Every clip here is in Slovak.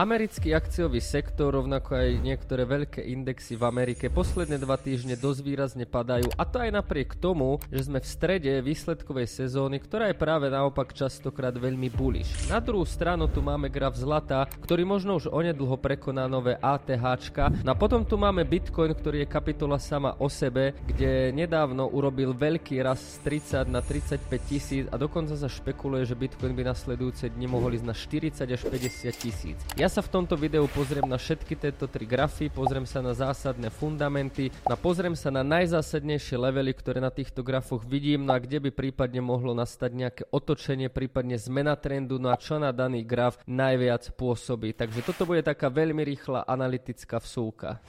Americký akciový sektor, rovnako aj niektoré veľké indexy v Amerike posledné dva týždne dosť výrazne padajú a to aj napriek tomu, že sme v strede výsledkovej sezóny, ktorá je práve naopak častokrát veľmi bullish. Na druhú stranu tu máme graf zlata, ktorý možno už onedlho prekoná nové ATH. No a potom tu máme Bitcoin, ktorý je kapitola sama o sebe, kde nedávno urobil veľký raz z 30 na 35 tisíc a dokonca sa špekuluje, že Bitcoin by nasledujúce dni mohol ísť na 40 až 50 tisíc. Ja sa v tomto videu pozriem na všetky tieto tri grafy, pozriem sa na zásadné fundamenty, a pozriem sa na najzásadnejšie levely, ktoré na týchto grafoch vidím, no a kde by prípadne mohlo nastať nejaké otočenie, prípadne zmena trendu, no a čo na daný graf najviac pôsobí. Takže toto bude taká veľmi rýchla analytická vsúka.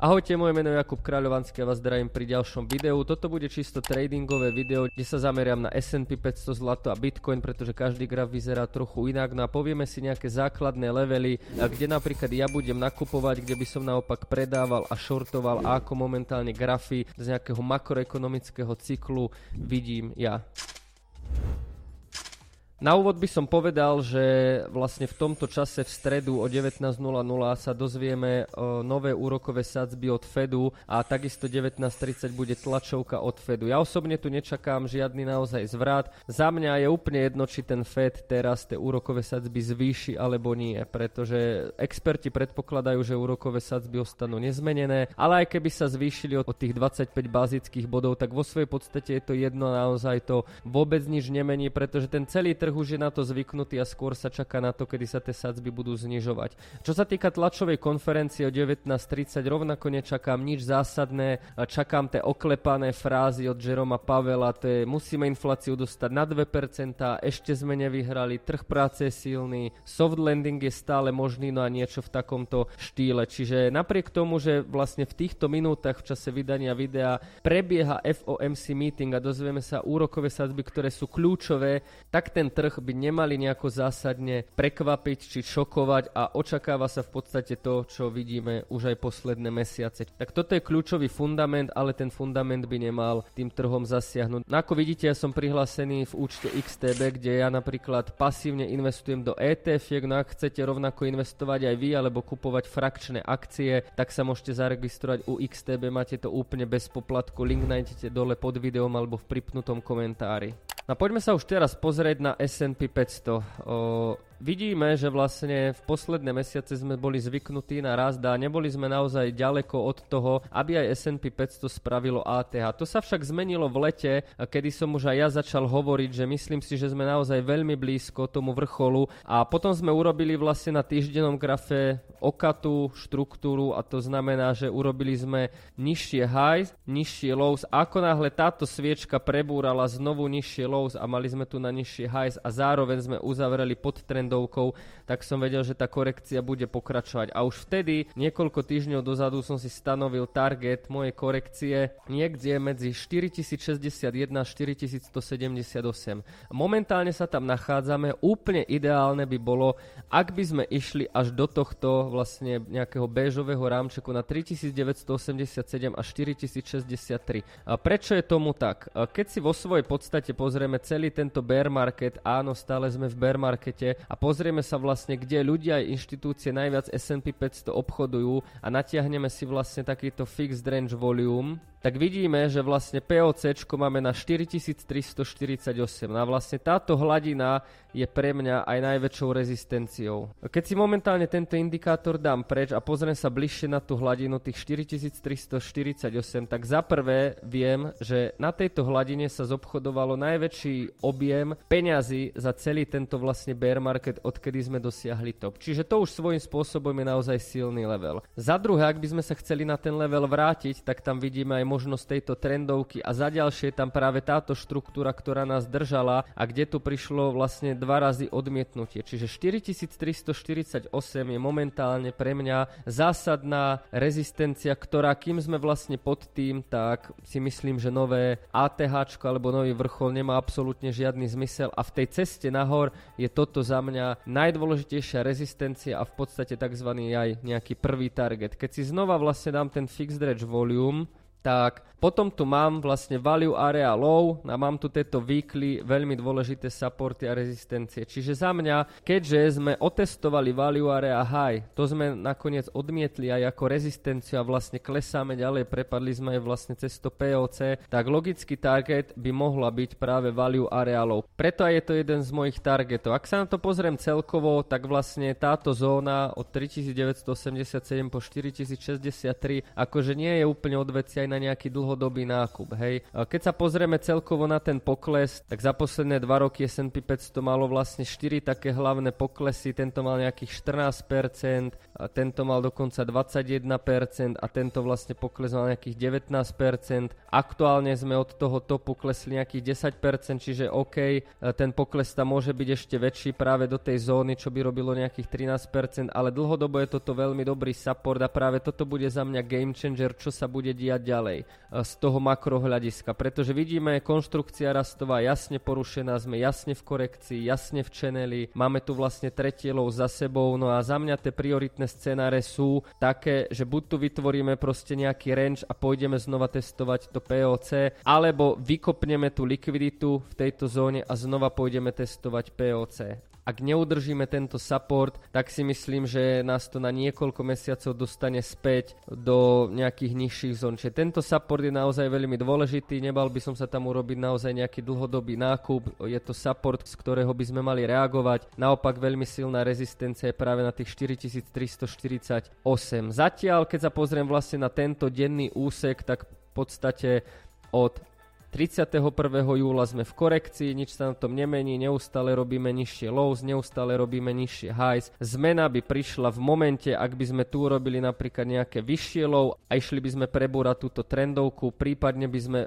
Ahojte, moje meno je Jakub Kráľovanský a vás zdravím pri ďalšom videu. Toto bude čisto tradingové video, kde sa zameriam na S&P 500 zlato a Bitcoin, pretože každý graf vyzerá trochu inak. No a povieme si nejaké základné levely, kde napríklad ja budem nakupovať, kde by som naopak predával a shortoval a ako momentálne grafy z nejakého makroekonomického cyklu vidím ja. Na úvod by som povedal, že vlastne v tomto čase v stredu o 19.00 sa dozvieme o nové úrokové sadzby od Fedu a takisto 19.30 bude tlačovka od Fedu. Ja osobne tu nečakám žiadny naozaj zvrat. Za mňa je úplne jedno, či ten Fed teraz tie úrokové sadzby zvýši alebo nie, pretože experti predpokladajú, že úrokové sadzby ostanú nezmenené, ale aj keby sa zvýšili od tých 25 bazických bodov, tak vo svojej podstate je to jedno naozaj to vôbec nič nemení, pretože ten celý trh trh už je na to zvyknutý a skôr sa čaká na to, kedy sa tie sadzby budú znižovať. Čo sa týka tlačovej konferencie o 19.30, rovnako nečakám nič zásadné, čakám tie oklepané frázy od Jeroma Pavela, to je musíme infláciu dostať na 2%, ešte sme nevyhrali, trh práce je silný, soft landing je stále možný, no a niečo v takomto štýle. Čiže napriek tomu, že vlastne v týchto minútach v čase vydania videa prebieha FOMC meeting a dozvieme sa úrokové sadzby, ktoré sú kľúčové, tak ten trh by nemali nejako zásadne prekvapiť či šokovať a očakáva sa v podstate to, čo vidíme už aj posledné mesiace. Tak toto je kľúčový fundament, ale ten fundament by nemal tým trhom zasiahnuť. No ako vidíte, ja som prihlásený v účte XTB, kde ja napríklad pasívne investujem do etf no ak chcete rovnako investovať aj vy alebo kupovať frakčné akcie, tak sa môžete zaregistrovať u XTB, máte to úplne bez poplatku, link nájdete dole pod videom alebo v pripnutom komentári. No poďme sa už teraz pozrieť na S&P 500. O, vidíme, že vlastne v posledné mesiace sme boli zvyknutí na rast a neboli sme naozaj ďaleko od toho, aby aj S&P 500 spravilo ATH. To sa však zmenilo v lete, kedy som už aj ja začal hovoriť, že myslím si, že sme naozaj veľmi blízko tomu vrcholu a potom sme urobili vlastne na týždennom grafe okatú štruktúru a to znamená, že urobili sme nižšie highs, nižšie lows. Ako náhle táto sviečka prebúrala znovu nižšie lows, a mali sme tu na nižšie highs a zároveň sme uzavreli pod trendovkou, tak som vedel, že tá korekcia bude pokračovať. A už vtedy, niekoľko týždňov dozadu som si stanovil target mojej korekcie niekde medzi 4061 a 4178. Momentálne sa tam nachádzame, úplne ideálne by bolo, ak by sme išli až do tohto vlastne nejakého béžového rámčeku na 3987 a 4063. A prečo je tomu tak? Keď si vo svojej podstate pozrieme celý tento bear market, áno, stále sme v bear markete a pozrieme sa vlastne, kde ľudia aj inštitúcie najviac S&P 500 obchodujú a natiahneme si vlastne takýto fixed range volume, tak vidíme, že vlastne POC máme na 4348 a vlastne táto hladina je pre mňa aj najväčšou rezistenciou. Keď si momentálne tento indikátor dám preč a pozriem sa bližšie na tú hladinu tých 4348, tak za prvé viem, že na tejto hladine sa zobchodovalo najväčší objem peňazí za celý tento vlastne bear market, odkedy sme dosiahli top. Čiže to už svojím spôsobom je naozaj silný level. Za druhé, ak by sme sa chceli na ten level vrátiť, tak tam vidíme aj možnosť tejto trendovky a za ďalšie tam práve táto štruktúra, ktorá nás držala a kde tu prišlo vlastne dva razy odmietnutie. Čiže 4348 je momentálne pre mňa zásadná rezistencia, ktorá kým sme vlastne pod tým, tak si myslím, že nové ATH alebo nový vrchol nemá absolútne žiadny zmysel a v tej ceste nahor je toto za mňa najdôležitejšia rezistencia a v podstate tzv. aj nejaký prvý target. Keď si znova vlastne dám ten fixed range volume, tak potom tu mám vlastne value area low a mám tu tieto weekly veľmi dôležité supporty a rezistencie. Čiže za mňa, keďže sme otestovali value area high, to sme nakoniec odmietli aj ako rezistenciu a vlastne klesáme ďalej, prepadli sme aj vlastne cez to POC, tak logický target by mohla byť práve value area low. Preto aj je to jeden z mojich targetov. Ak sa na to pozriem celkovo, tak vlastne táto zóna od 3987 po 4063 akože nie je úplne odveci aj na nejaký dlho dlhodobý nákup. Hej. Keď sa pozrieme celkovo na ten pokles, tak za posledné dva roky S&P 500 malo vlastne 4 také hlavné poklesy, tento mal nejakých 14%, a tento mal dokonca 21% a tento vlastne pokles mal nejakých 19%. Aktuálne sme od toho topu klesli nejakých 10%, čiže OK, ten pokles tam môže byť ešte väčší práve do tej zóny, čo by robilo nejakých 13%, ale dlhodobo je toto veľmi dobrý support a práve toto bude za mňa game changer, čo sa bude diať ďalej z toho makrohľadiska, pretože vidíme konštrukcia rastová jasne porušená, sme jasne v korekcii, jasne v čeneli, máme tu vlastne tretie low za sebou, no a za mňa tie prioritné scenáre sú také, že buď tu vytvoríme proste nejaký range a pôjdeme znova testovať to POC, alebo vykopneme tú likviditu v tejto zóne a znova pôjdeme testovať POC ak neudržíme tento support, tak si myslím, že nás to na niekoľko mesiacov dostane späť do nejakých nižších zón. Čiže tento support je naozaj veľmi dôležitý, nebal by som sa tam urobiť naozaj nejaký dlhodobý nákup, je to support, z ktorého by sme mali reagovať. Naopak veľmi silná rezistencia je práve na tých 4348. Zatiaľ, keď sa pozriem vlastne na tento denný úsek, tak v podstate od 31. júla sme v korekcii, nič sa na tom nemení, neustále robíme nižšie lows, neustále robíme nižšie highs. Zmena by prišla v momente, ak by sme tu urobili napríklad nejaké vyššie low a išli by sme prebúrať túto trendovku, prípadne by sme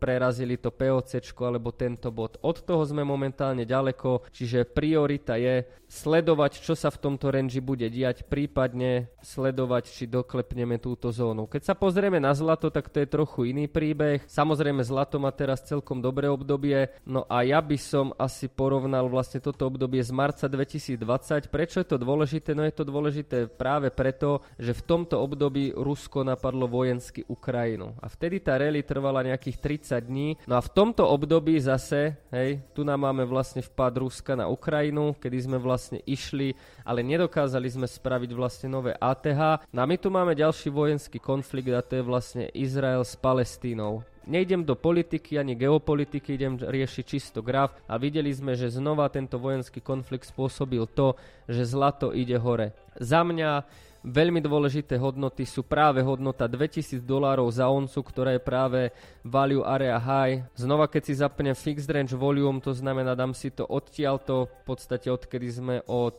prerazili to POC alebo tento bod. Od toho sme momentálne ďaleko, čiže priorita je sledovať, čo sa v tomto range bude diať, prípadne sledovať, či doklepneme túto zónu. Keď sa pozrieme na zlato, tak to je trochu iný príbeh. Samozrejme, zlato má teraz celkom dobré obdobie. No a ja by som asi porovnal vlastne toto obdobie z marca 2020. Prečo je to dôležité? No je to dôležité práve preto, že v tomto období Rusko napadlo vojensky Ukrajinu. A vtedy tá rally trvala nejakých 30 dní. No a v tomto období zase, hej, tu nám máme vlastne vpad Ruska na Ukrajinu, kedy sme vlastne išli, ale nedokázali sme spraviť vlastne nové ATH. No a my tu máme ďalší vojenský konflikt a to je vlastne Izrael s Palestínou. Nejdem do politiky ani geopolitiky, idem riešiť čisto graf a videli sme, že znova tento vojenský konflikt spôsobil to, že zlato ide hore. Za mňa veľmi dôležité hodnoty sú práve hodnota 2000 dolárov za oncu, ktorá je práve value area high. Znova keď si zapnem fixed range volume, to znamená dám si to odtiaľto, v podstate odkedy sme od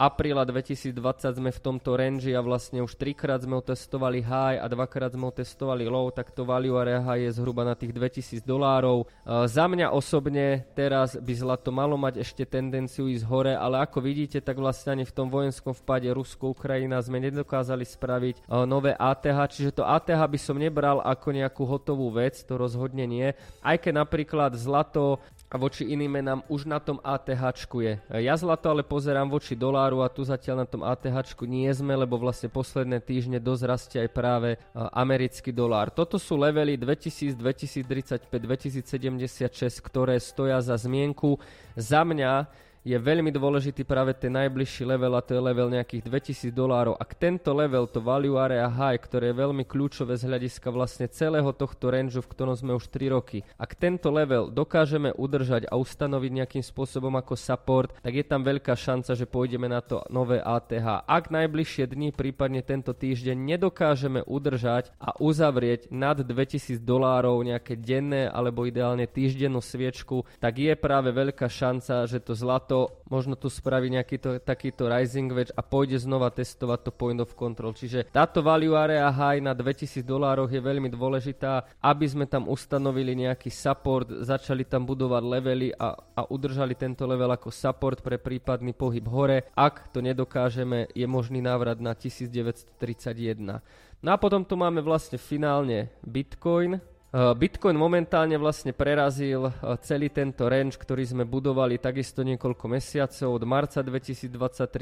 apríla 2020 sme v tomto range a vlastne už trikrát sme otestovali high a dvakrát sme otestovali low, tak to value area high je zhruba na tých 2000 dolárov. Uh, za mňa osobne teraz by zlato malo mať ešte tendenciu ísť hore, ale ako vidíte, tak vlastne ani v tom vojenskom vpade Rusko-Ukrajina sme nedokázali spraviť uh, nové ATH, čiže to ATH by som nebral ako nejakú hotovú vec, to rozhodne nie. Aj keď napríklad zlato a voči iným menám už na tom ATH je. Ja zlato ale pozerám voči doláru a tu zatiaľ na tom ATH nie sme, lebo vlastne posledné týždne dosť rastie aj práve americký dolár. Toto sú levely 2000, 2035, 2076, ktoré stoja za zmienku. Za mňa je veľmi dôležitý práve ten najbližší level a to je level nejakých 2000 dolárov. Ak tento level, to value area high, ktoré je veľmi kľúčové z hľadiska vlastne celého tohto rangeu, v ktorom sme už 3 roky, ak tento level dokážeme udržať a ustanoviť nejakým spôsobom ako support, tak je tam veľká šanca, že pôjdeme na to nové ATH. Ak najbližšie dni, prípadne tento týždeň nedokážeme udržať a uzavrieť nad 2000 dolárov nejaké denné alebo ideálne týždennú sviečku, tak je práve veľká šanca, že to zlato to, možno tu spraví nejaký to, takýto rising wedge a pôjde znova testovať to point of control. Čiže táto value area high na 2000 dolároch je veľmi dôležitá, aby sme tam ustanovili nejaký support, začali tam budovať levely a, a udržali tento level ako support pre prípadný pohyb hore. Ak to nedokážeme, je možný návrat na 1931. No a potom tu máme vlastne finálne Bitcoin, Bitcoin momentálne vlastne prerazil eh, celý tento range, ktorý sme budovali takisto niekoľko mesiacov, od marca 2023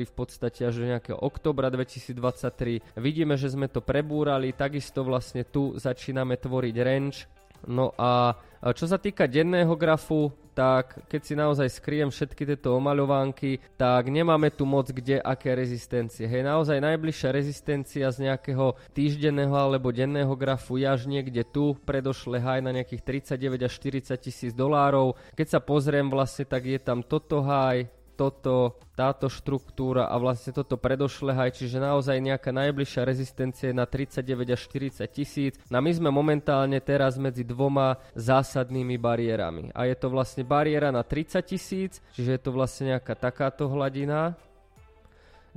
v podstate až do nejakého oktobra 2023. Vidíme, že sme to prebúrali, takisto vlastne tu začíname tvoriť range. No a čo sa týka denného grafu, tak keď si naozaj skriem všetky tieto omaľovánky, tak nemáme tu moc kde aké rezistencie. Hej, naozaj najbližšia rezistencia z nejakého týždenného alebo denného grafu je až niekde tu, predošle haj na nejakých 39 až 40 tisíc dolárov. Keď sa pozriem vlastne, tak je tam toto haj, toto, táto štruktúra a vlastne toto predošle čiže naozaj nejaká najbližšia rezistencia je na 39 až 40 tisíc. No my sme momentálne teraz medzi dvoma zásadnými bariérami. A je to vlastne bariéra na 30 tisíc, čiže je to vlastne nejaká takáto hladina,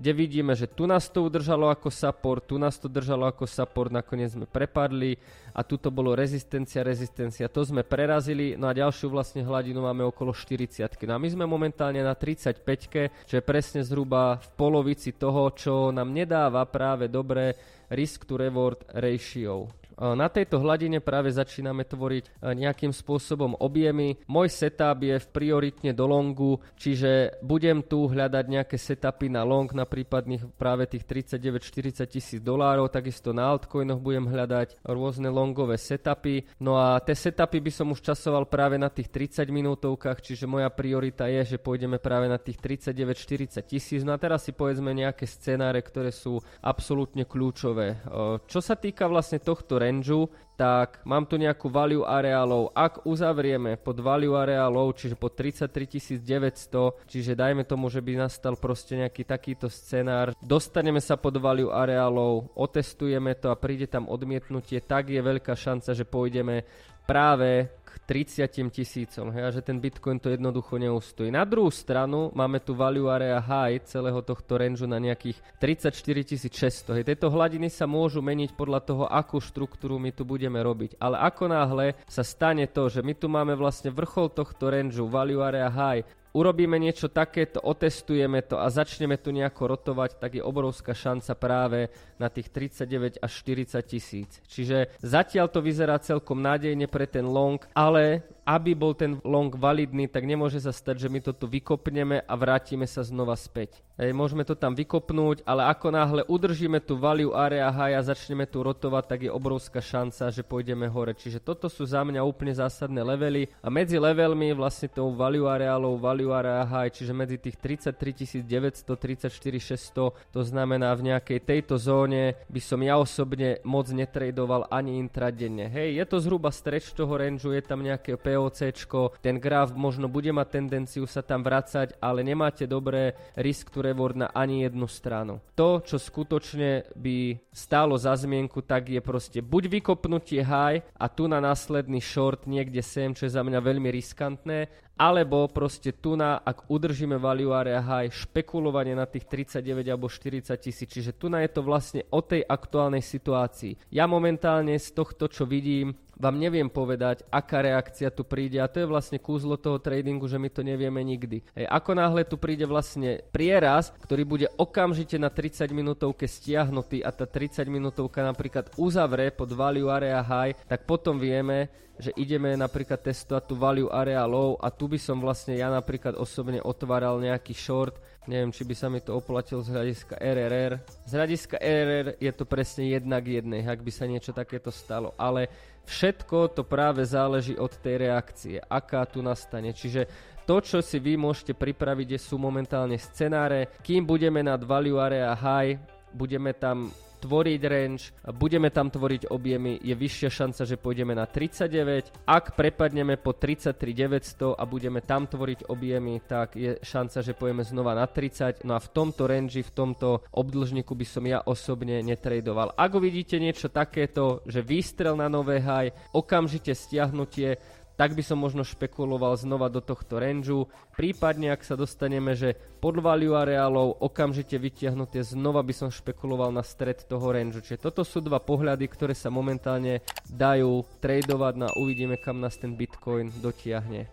kde vidíme, že tu nás to udržalo ako support, tu nás to držalo ako support, nakoniec sme prepadli a tu to bolo rezistencia, rezistencia, to sme prerazili, no a ďalšiu vlastne hladinu máme okolo 40. No a my sme momentálne na 35, čo je presne zhruba v polovici toho, čo nám nedáva práve dobré risk to reward ratio. Na tejto hladine práve začíname tvoriť nejakým spôsobom objemy. Môj setup je v prioritne do longu, čiže budem tu hľadať nejaké setupy na long na prípadných práve tých 39-40 tisíc dolárov, takisto na altcoinoch budem hľadať rôzne longové setupy. No a tie setupy by som už časoval práve na tých 30 minútovkách, čiže moja priorita je, že pôjdeme práve na tých 39-40 tisíc. No a teraz si povedzme nejaké scenáre, ktoré sú absolútne kľúčové. Čo sa týka vlastne tohto rangeu, tak mám tu nejakú value areálov. Ak uzavrieme pod value areálov, čiže pod 33 900, čiže dajme tomu, že by nastal proste nejaký takýto scenár, dostaneme sa pod value areálov, otestujeme to a príde tam odmietnutie, tak je veľká šanca, že pôjdeme práve k 30 tisícom, a že ten Bitcoin to jednoducho neustojí. Na druhú stranu máme tu value area high celého tohto range na nejakých 34 600. Hej, tieto hladiny sa môžu meniť podľa toho, akú štruktúru my tu budeme robiť. Ale ako náhle sa stane to, že my tu máme vlastne vrchol tohto range, value area high, urobíme niečo takéto, otestujeme to a začneme tu nejako rotovať, tak je obrovská šanca práve na tých 39 až 40 tisíc. Čiže zatiaľ to vyzerá celkom nádejne pre ten long, ale aby bol ten long validný, tak nemôže sa stať, že my to tu vykopneme a vrátime sa znova späť. Hej, môžeme to tam vykopnúť, ale ako náhle udržíme tu value area high a začneme tu rotovať, tak je obrovská šanca, že pôjdeme hore. Čiže toto sú za mňa úplne zásadné levely a medzi levelmi vlastne tou value areálou value area high, čiže medzi tých 33 900, 34 600, to znamená v nejakej tejto zóne by som ja osobne moc netradoval ani intradenne. Hej, je to zhruba stretch toho rangeu, je tam nejaké POCčko, ten graf možno bude mať tendenciu sa tam vracať, ale nemáte dobré risk to reward na ani jednu stranu. To, čo skutočne by stálo za zmienku, tak je proste buď vykopnutie high a tu na následný short niekde sem, čo je za mňa veľmi riskantné, alebo proste tu na, ak udržíme value area high, špekulovanie na tých 39 alebo 40 tisíc. Čiže tu na je to vlastne o tej aktuálnej situácii. Ja momentálne z tohto, čo vidím, vám neviem povedať, aká reakcia tu príde a to je vlastne kúzlo toho tradingu, že my to nevieme nikdy. Hej, ako náhle tu príde vlastne prieraz, ktorý bude okamžite na 30 minútovke stiahnutý a tá 30 minútovka napríklad uzavre pod value area high, tak potom vieme, že ideme napríklad testovať tú value area low a tu by som vlastne ja napríklad osobne otváral nejaký short, neviem, či by sa mi to oplatilo z hľadiska RRR. Z hľadiska RRR je to presne jednak jednej, ak by sa niečo takéto stalo, ale Všetko to práve záleží od tej reakcie, aká tu nastane. Čiže to, čo si vy môžete pripraviť, sú momentálne scenáre. Kým budeme nad value area high, budeme tam tvoriť range, budeme tam tvoriť objemy, je vyššia šanca, že pôjdeme na 39. Ak prepadneme po 33 900 a budeme tam tvoriť objemy, tak je šanca, že pôjdeme znova na 30. No a v tomto range, v tomto obdlžníku by som ja osobne netradoval. Ak vidíte niečo takéto, že výstrel na nové high, okamžite stiahnutie, tak by som možno špekuloval znova do tohto rangeu. Prípadne, ak sa dostaneme, že pod value areálov okamžite vytiahnutie, znova by som špekuloval na stred toho rangeu. Čiže toto sú dva pohľady, ktoré sa momentálne dajú tradovať na uvidíme, kam nás ten Bitcoin dotiahne.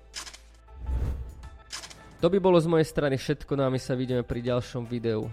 To by bolo z mojej strany všetko, no a my sa vidíme pri ďalšom videu.